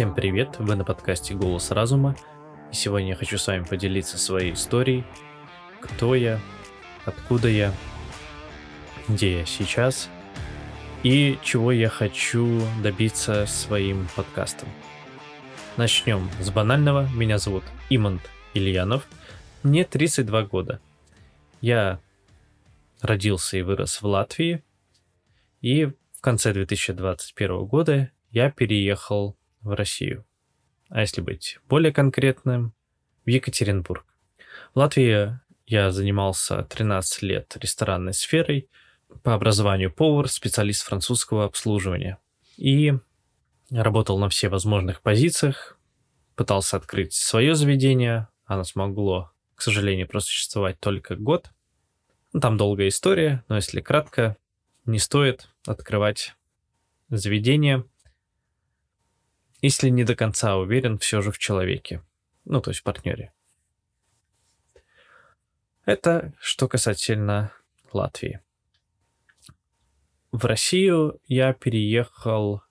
Всем привет, вы на подкасте «Голос разума», и сегодня я хочу с вами поделиться своей историей, кто я, откуда я, где я сейчас и чего я хочу добиться своим подкастом. Начнем с банального. Меня зовут Имант Ильянов. Мне 32 года. Я родился и вырос в Латвии. И в конце 2021 года я переехал в Россию. А если быть более конкретным, в Екатеринбург. В Латвии я занимался 13 лет ресторанной сферой, по образованию повар, специалист французского обслуживания. И работал на все возможных позициях, пытался открыть свое заведение, оно смогло, к сожалению, просуществовать только год. Ну, там долгая история, но если кратко, не стоит открывать заведение, если не до конца уверен все же в человеке, ну, то есть в партнере. Это что касательно Латвии. В Россию я переехал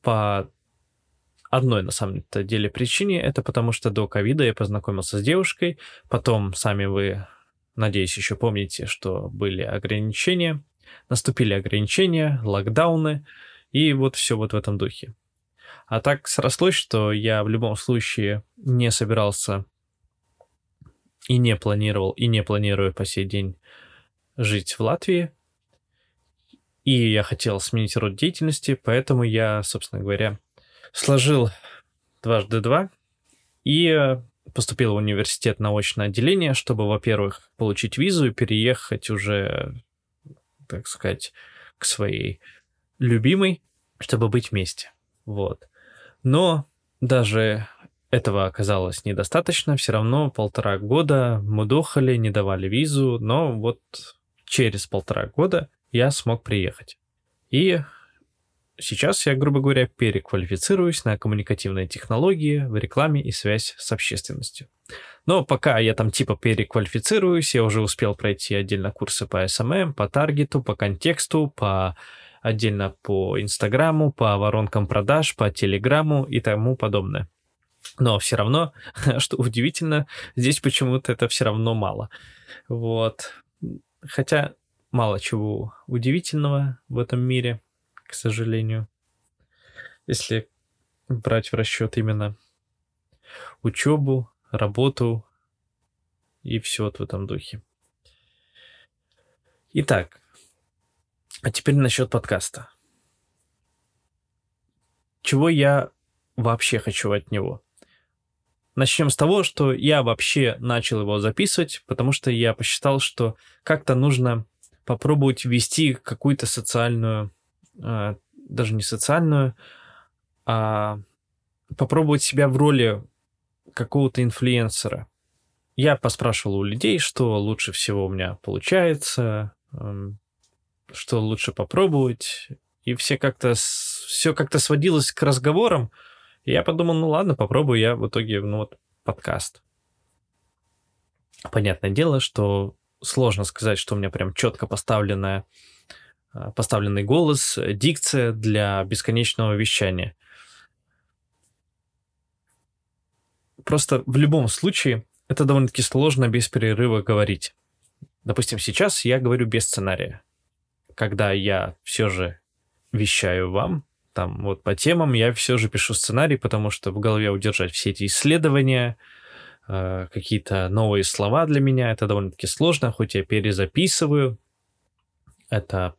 по одной, на самом деле, причине. Это потому, что до ковида я познакомился с девушкой. Потом, сами вы, надеюсь, еще помните, что были ограничения. Наступили ограничения, локдауны. И вот все вот в этом духе. А так срослось, что я в любом случае не собирался и не планировал, и не планирую по сей день жить в Латвии. И я хотел сменить род деятельности, поэтому я, собственно говоря, сложил дважды два и поступил в университет на очное отделение, чтобы, во-первых, получить визу и переехать уже, так сказать, к своей любимой, чтобы быть вместе. Вот. Но даже этого оказалось недостаточно, все равно полтора года мудохали, не давали визу, но вот через полтора года я смог приехать. И сейчас я, грубо говоря, переквалифицируюсь на коммуникативные технологии в рекламе и связь с общественностью. Но пока я там типа переквалифицируюсь, я уже успел пройти отдельно курсы по SMM, по таргету, по контексту, по отдельно по Инстаграму, по воронкам продаж, по Телеграму и тому подобное. Но все равно, что удивительно, здесь почему-то это все равно мало. Вот. Хотя мало чего удивительного в этом мире, к сожалению. Если брать в расчет именно учебу, работу и все вот в этом духе. Итак, а теперь насчет подкаста. Чего я вообще хочу от него? Начнем с того, что я вообще начал его записывать, потому что я посчитал, что как-то нужно попробовать ввести какую-то социальную, э, даже не социальную, а попробовать себя в роли какого-то инфлюенсера. Я поспрашивал у людей, что лучше всего у меня получается, эм, что лучше попробовать. И все как-то, все как-то сводилось к разговорам. И я подумал, ну ладно, попробую я в итоге, ну вот, подкаст. Понятное дело, что сложно сказать, что у меня прям четко поставленная, а, поставленный голос, дикция для бесконечного вещания. Просто в любом случае это довольно-таки сложно без перерыва говорить. Допустим, сейчас я говорю без сценария когда я все же вещаю вам, там вот по темам, я все же пишу сценарий, потому что в голове удержать все эти исследования, э, какие-то новые слова для меня, это довольно-таки сложно, хоть я перезаписываю, это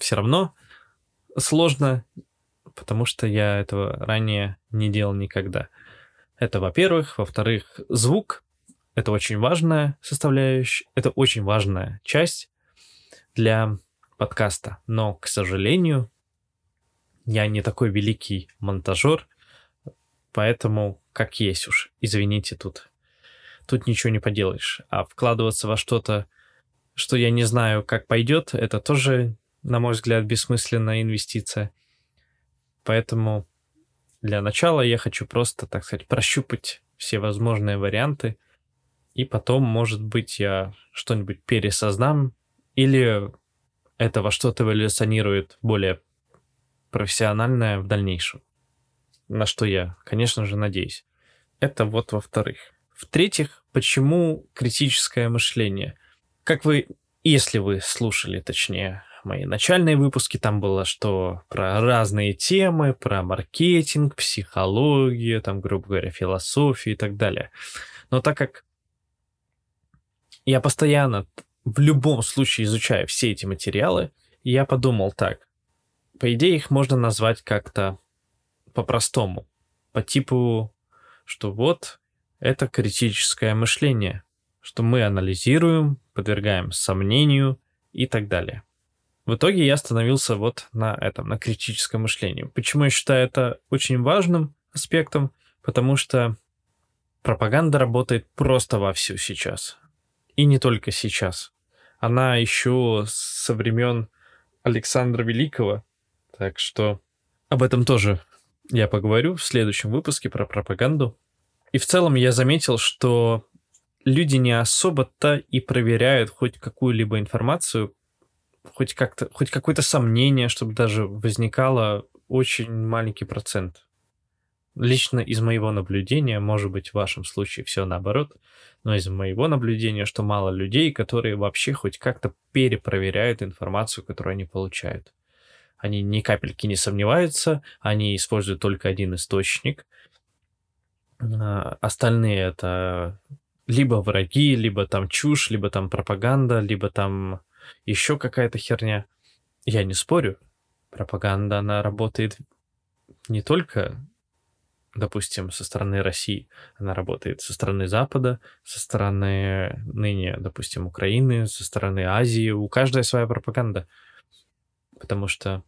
все равно сложно, потому что я этого ранее не делал никогда. Это, во-первых. Во-вторых, звук — это очень важная составляющая, это очень важная часть для подкаста. Но, к сожалению, я не такой великий монтажер, поэтому как есть уж. Извините, тут, тут ничего не поделаешь. А вкладываться во что-то, что я не знаю, как пойдет, это тоже, на мой взгляд, бессмысленная инвестиция. Поэтому для начала я хочу просто, так сказать, прощупать все возможные варианты, и потом, может быть, я что-нибудь пересоздам, или это во что-то эволюционирует более профессиональное в дальнейшем. На что я, конечно же, надеюсь. Это вот во-вторых. В-третьих, почему критическое мышление? Как вы, если вы слушали, точнее, мои начальные выпуски, там было что про разные темы, про маркетинг, психологию, там, грубо говоря, философию и так далее. Но так как я постоянно в любом случае изучаю все эти материалы, я подумал так. По идее, их можно назвать как-то по-простому. По типу, что вот это критическое мышление, что мы анализируем, подвергаем сомнению и так далее. В итоге я остановился вот на этом, на критическом мышлении. Почему я считаю это очень важным аспектом? Потому что пропаганда работает просто вовсю сейчас. И не только сейчас. Она еще со времен Александра Великого. Так что об этом тоже я поговорю в следующем выпуске про пропаганду. И в целом я заметил, что люди не особо-то и проверяют хоть какую-либо информацию, хоть как-то, хоть какое-то сомнение, чтобы даже возникало очень маленький процент. Лично из моего наблюдения, может быть, в вашем случае все наоборот, но из моего наблюдения, что мало людей, которые вообще хоть как-то перепроверяют информацию, которую они получают. Они ни капельки не сомневаются, они используют только один источник. А, остальные это либо враги, либо там чушь, либо там пропаганда, либо там еще какая-то херня. Я не спорю. Пропаганда, она работает не только, допустим, со стороны России, она работает со стороны Запада, со стороны ныне, допустим, Украины, со стороны Азии. У каждой своя пропаганда. Потому что,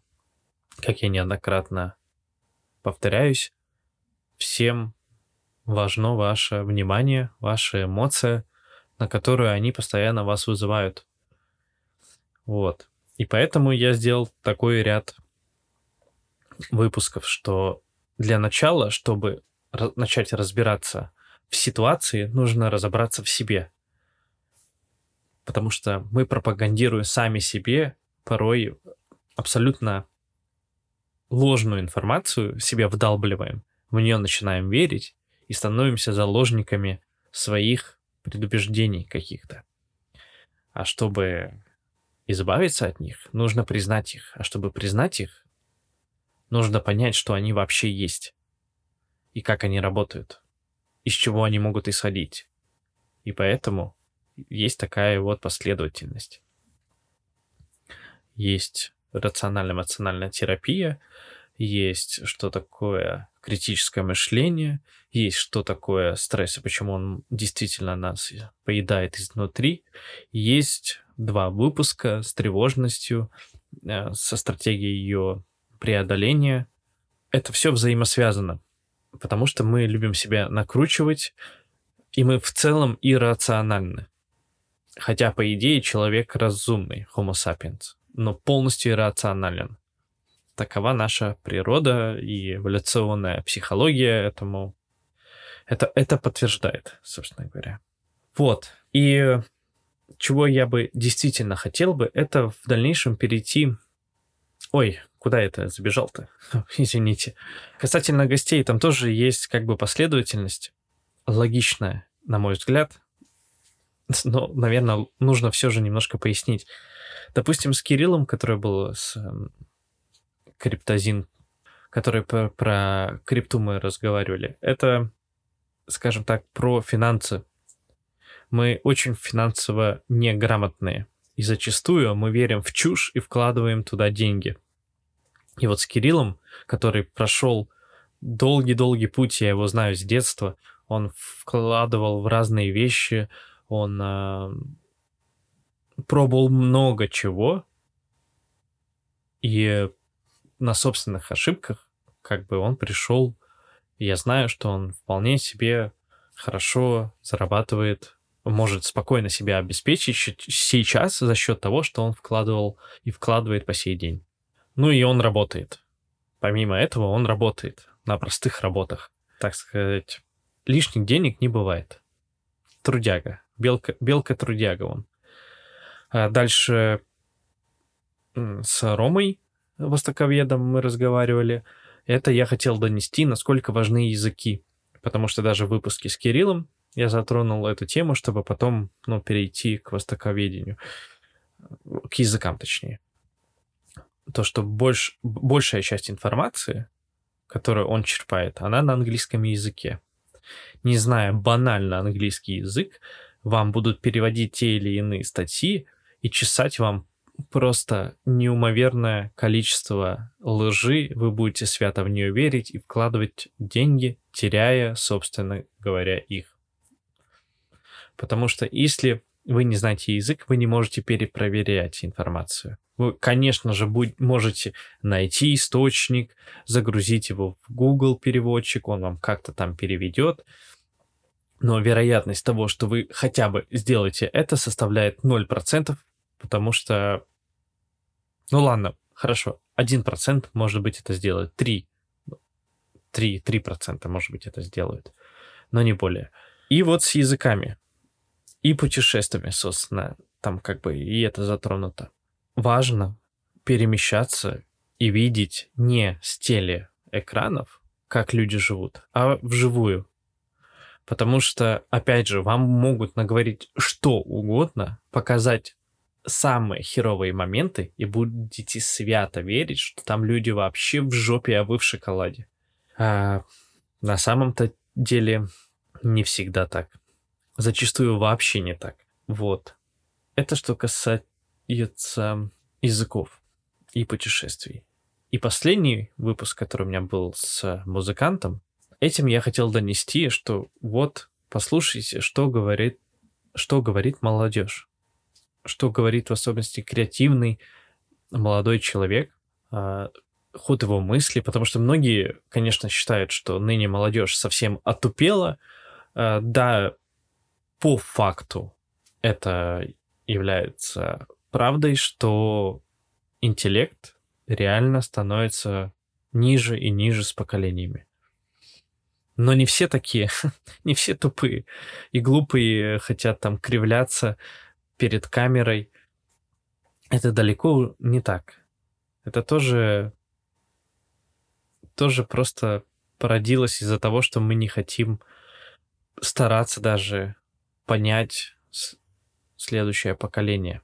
как я неоднократно повторяюсь, всем важно ваше внимание, ваша эмоция, на которую они постоянно вас вызывают. Вот. И поэтому я сделал такой ряд выпусков, что для начала, чтобы начать разбираться в ситуации, нужно разобраться в себе. Потому что мы пропагандируем сами себе порой абсолютно ложную информацию, себе вдалбливаем, в нее начинаем верить и становимся заложниками своих предубеждений каких-то. А чтобы избавиться от них, нужно признать их. А чтобы признать их, нужно понять, что они вообще есть. И как они работают. Из чего они могут исходить. И поэтому есть такая вот последовательность. Есть рационально-эмоциональная терапия, есть что такое критическое мышление, есть что такое стресс и почему он действительно нас поедает изнутри, есть два выпуска с тревожностью, э, со стратегией ее преодоления. Это все взаимосвязано, потому что мы любим себя накручивать, и мы в целом иррациональны. Хотя, по идее, человек разумный, Homo sapiens, но полностью иррационален. Такова наша природа и эволюционная психология этому. Это, это подтверждает, собственно говоря. Вот. И чего я бы действительно хотел бы, это в дальнейшем перейти... Ой, куда это забежал-то? Извините. Касательно гостей, там тоже есть как бы последовательность, логичная, на мой взгляд. Но, наверное, нужно все же немножко пояснить. Допустим, с Кириллом, который был с эм, Криптозин, который про, про крипту мы разговаривали, это, скажем так, про финансы мы очень финансово неграмотные. И зачастую мы верим в чушь и вкладываем туда деньги. И вот с Кириллом, который прошел долгий-долгий путь, я его знаю с детства, он вкладывал в разные вещи, он э, пробовал много чего, и на собственных ошибках как бы он пришел, я знаю, что он вполне себе хорошо зарабатывает может спокойно себя обеспечить сейчас за счет того, что он вкладывал и вкладывает по сей день. Ну и он работает. Помимо этого он работает на простых работах. Так сказать, лишних денег не бывает. Трудяга. Белка, белка трудяга он. А дальше с Ромой востоковедом мы разговаривали. Это я хотел донести, насколько важны языки. Потому что даже в выпуске с Кириллом я затронул эту тему, чтобы потом ну, перейти к востоковедению. К языкам, точнее. То, что больш, большая часть информации, которую он черпает, она на английском языке. Не зная банально английский язык, вам будут переводить те или иные статьи и чесать вам просто неумоверное количество лжи, вы будете свято в нее верить и вкладывать деньги, теряя, собственно говоря, их. Потому что если вы не знаете язык, вы не можете перепроверять информацию. Вы, конечно же, будь, можете найти источник, загрузить его в Google переводчик, он вам как-то там переведет, но вероятность того, что вы хотя бы сделаете это, составляет 0%, потому что... Ну ладно, хорошо, 1% может быть это сделает, 3, 3, 3% может быть это сделают, но не более. И вот с языками и путешествиями, собственно, там как бы и это затронуто. Важно перемещаться и видеть не с телеэкранов, как люди живут, а вживую, Потому что, опять же, вам могут наговорить что угодно, показать самые херовые моменты, и будете свято верить, что там люди вообще в жопе, а вы в шоколаде. А на самом-то деле не всегда так. Зачастую вообще не так. Вот. Это что касается языков и путешествий. И последний выпуск, который у меня был с музыкантом, Этим я хотел донести, что вот послушайте, что говорит, что говорит молодежь, что говорит в особенности креативный молодой человек, а, ход его мысли, потому что многие, конечно, считают, что ныне молодежь совсем отупела. А, да, по факту это является правдой, что интеллект реально становится ниже и ниже с поколениями. Но не все такие, не все тупые и глупые хотят там кривляться перед камерой. Это далеко не так. Это тоже, тоже просто породилось из-за того, что мы не хотим стараться даже понять следующее поколение.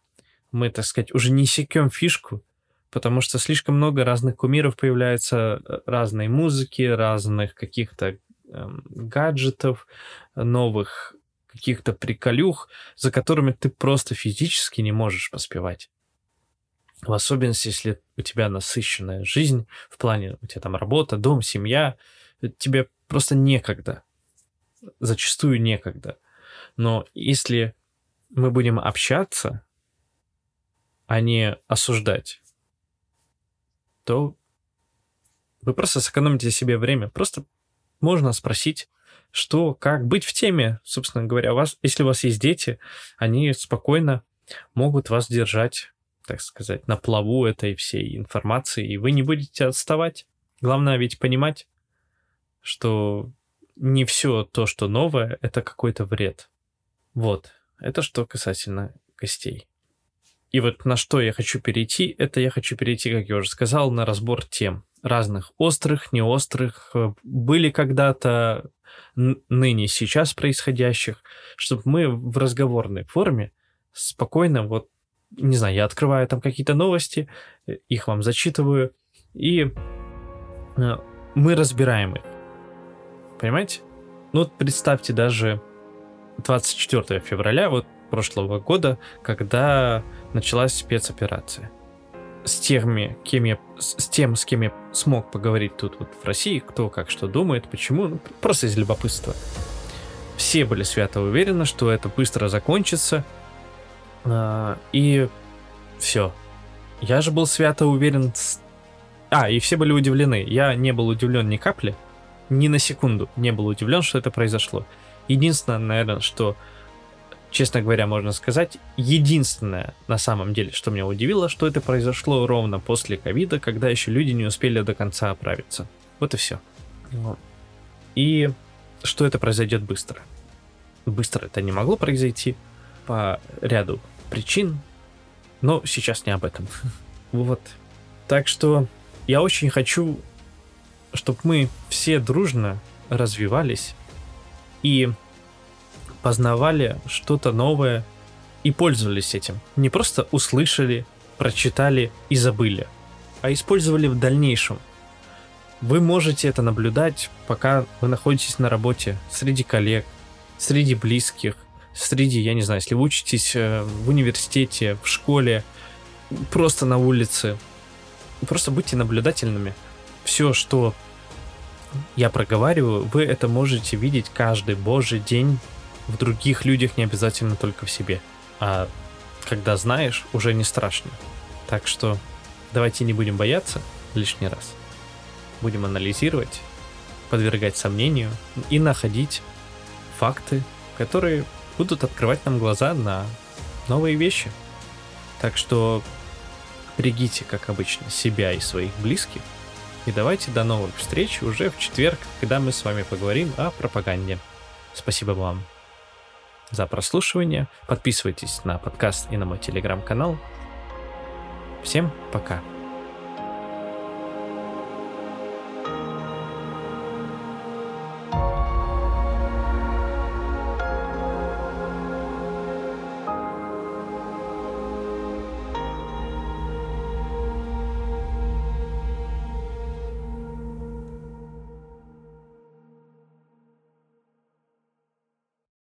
Мы, так сказать, уже не секем фишку, потому что слишком много разных кумиров появляется, э, разной музыки, разных каких-то Эм, гаджетов, новых каких-то приколюх, за которыми ты просто физически не можешь поспевать. В особенности, если у тебя насыщенная жизнь, в плане у тебя там работа, дом, семья, тебе просто некогда. Зачастую некогда. Но если мы будем общаться, а не осуждать, то вы просто сэкономите себе время. Просто можно спросить, что, как быть в теме, собственно говоря. У вас, если у вас есть дети, они спокойно могут вас держать, так сказать, на плаву этой всей информации, и вы не будете отставать. Главное ведь понимать, что не все то, что новое, это какой-то вред. Вот, это что касательно гостей. И вот на что я хочу перейти, это я хочу перейти, как я уже сказал, на разбор тем разных острых, неострых, э, были когда-то, ныне, сейчас происходящих, чтобы мы в разговорной форме спокойно, вот, не знаю, я открываю там какие-то новости, э, их вам зачитываю, и э, мы разбираем их. Понимаете? Ну вот представьте даже 24 февраля вот прошлого года, когда началась спецоперация с теми, кем я, с тем, с кем я смог поговорить тут вот в России, кто как что думает, почему, ну, просто из любопытства. Все были свято уверены, что это быстро закончится, а, и все. Я же был свято уверен... С... А, и все были удивлены. Я не был удивлен ни капли, ни на секунду не был удивлен, что это произошло. Единственное, наверное, что честно говоря, можно сказать, единственное на самом деле, что меня удивило, что это произошло ровно после ковида, когда еще люди не успели до конца оправиться. Вот и все. И что это произойдет быстро. Быстро это не могло произойти по ряду причин, но сейчас не об этом. Вот. Так что я очень хочу, чтобы мы все дружно развивались и познавали что-то новое и пользовались этим. Не просто услышали, прочитали и забыли, а использовали в дальнейшем. Вы можете это наблюдать, пока вы находитесь на работе, среди коллег, среди близких, среди, я не знаю, если вы учитесь э, в университете, в школе, просто на улице. Просто будьте наблюдательными. Все, что я проговариваю, вы это можете видеть каждый божий день в других людях, не обязательно только в себе. А когда знаешь, уже не страшно. Так что давайте не будем бояться лишний раз. Будем анализировать, подвергать сомнению и находить факты, которые будут открывать нам глаза на новые вещи. Так что берегите, как обычно, себя и своих близких. И давайте до новых встреч уже в четверг, когда мы с вами поговорим о пропаганде. Спасибо вам за прослушивание. Подписывайтесь на подкаст и на мой телеграм-канал. Всем пока.